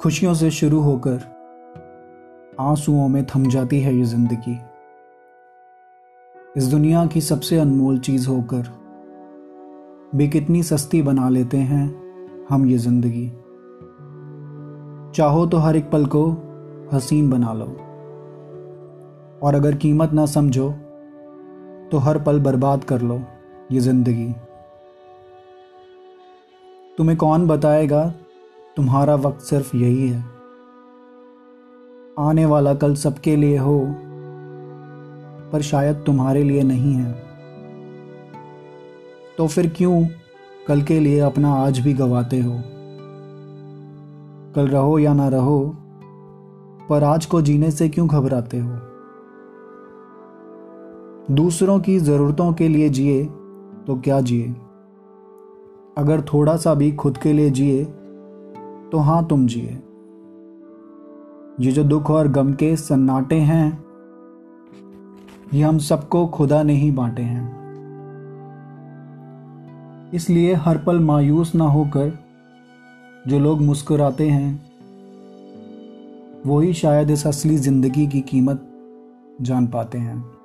खुशियों से शुरू होकर आंसुओं में थम जाती है ये ज़िंदगी। इस दुनिया की सबसे अनमोल चीज़ होकर भी कितनी सस्ती बना लेते हैं हम ये ज़िंदगी। चाहो तो हर एक पल को हसीन बना लो। और अगर कीमत ना समझो तो हर पल बर्बाद कर लो ये ज़िंदगी। तुम्हें कौन बताएगा तुम्हारा वक्त सिर्फ़ यही है। आने वाला कल सबके लिए हो, पर शायद तुम्हारे लिए नहीं है। तो फिर क्यों कल के लिए अपना आज भी गवाते हो? कल रहो या ना रहो, पर आज को जीने से क्यों घबराते हो? दूसरों की ज़रूरतों के लिए जिए तो क्या जिए? अगर थोड़ा सा भी खुद के लिए जिए तो हाँ तुम जिए। ये जो दुख और गम के सन्नाटे हैं, ये हम सबको खुदा ने ही बांटे हैं। इसलिए हर पल मायूस ना होकर जो लोग मुस्कुराते हैं वही शायद इस असली ज़िंदगी की कीमत जान पाते हैं।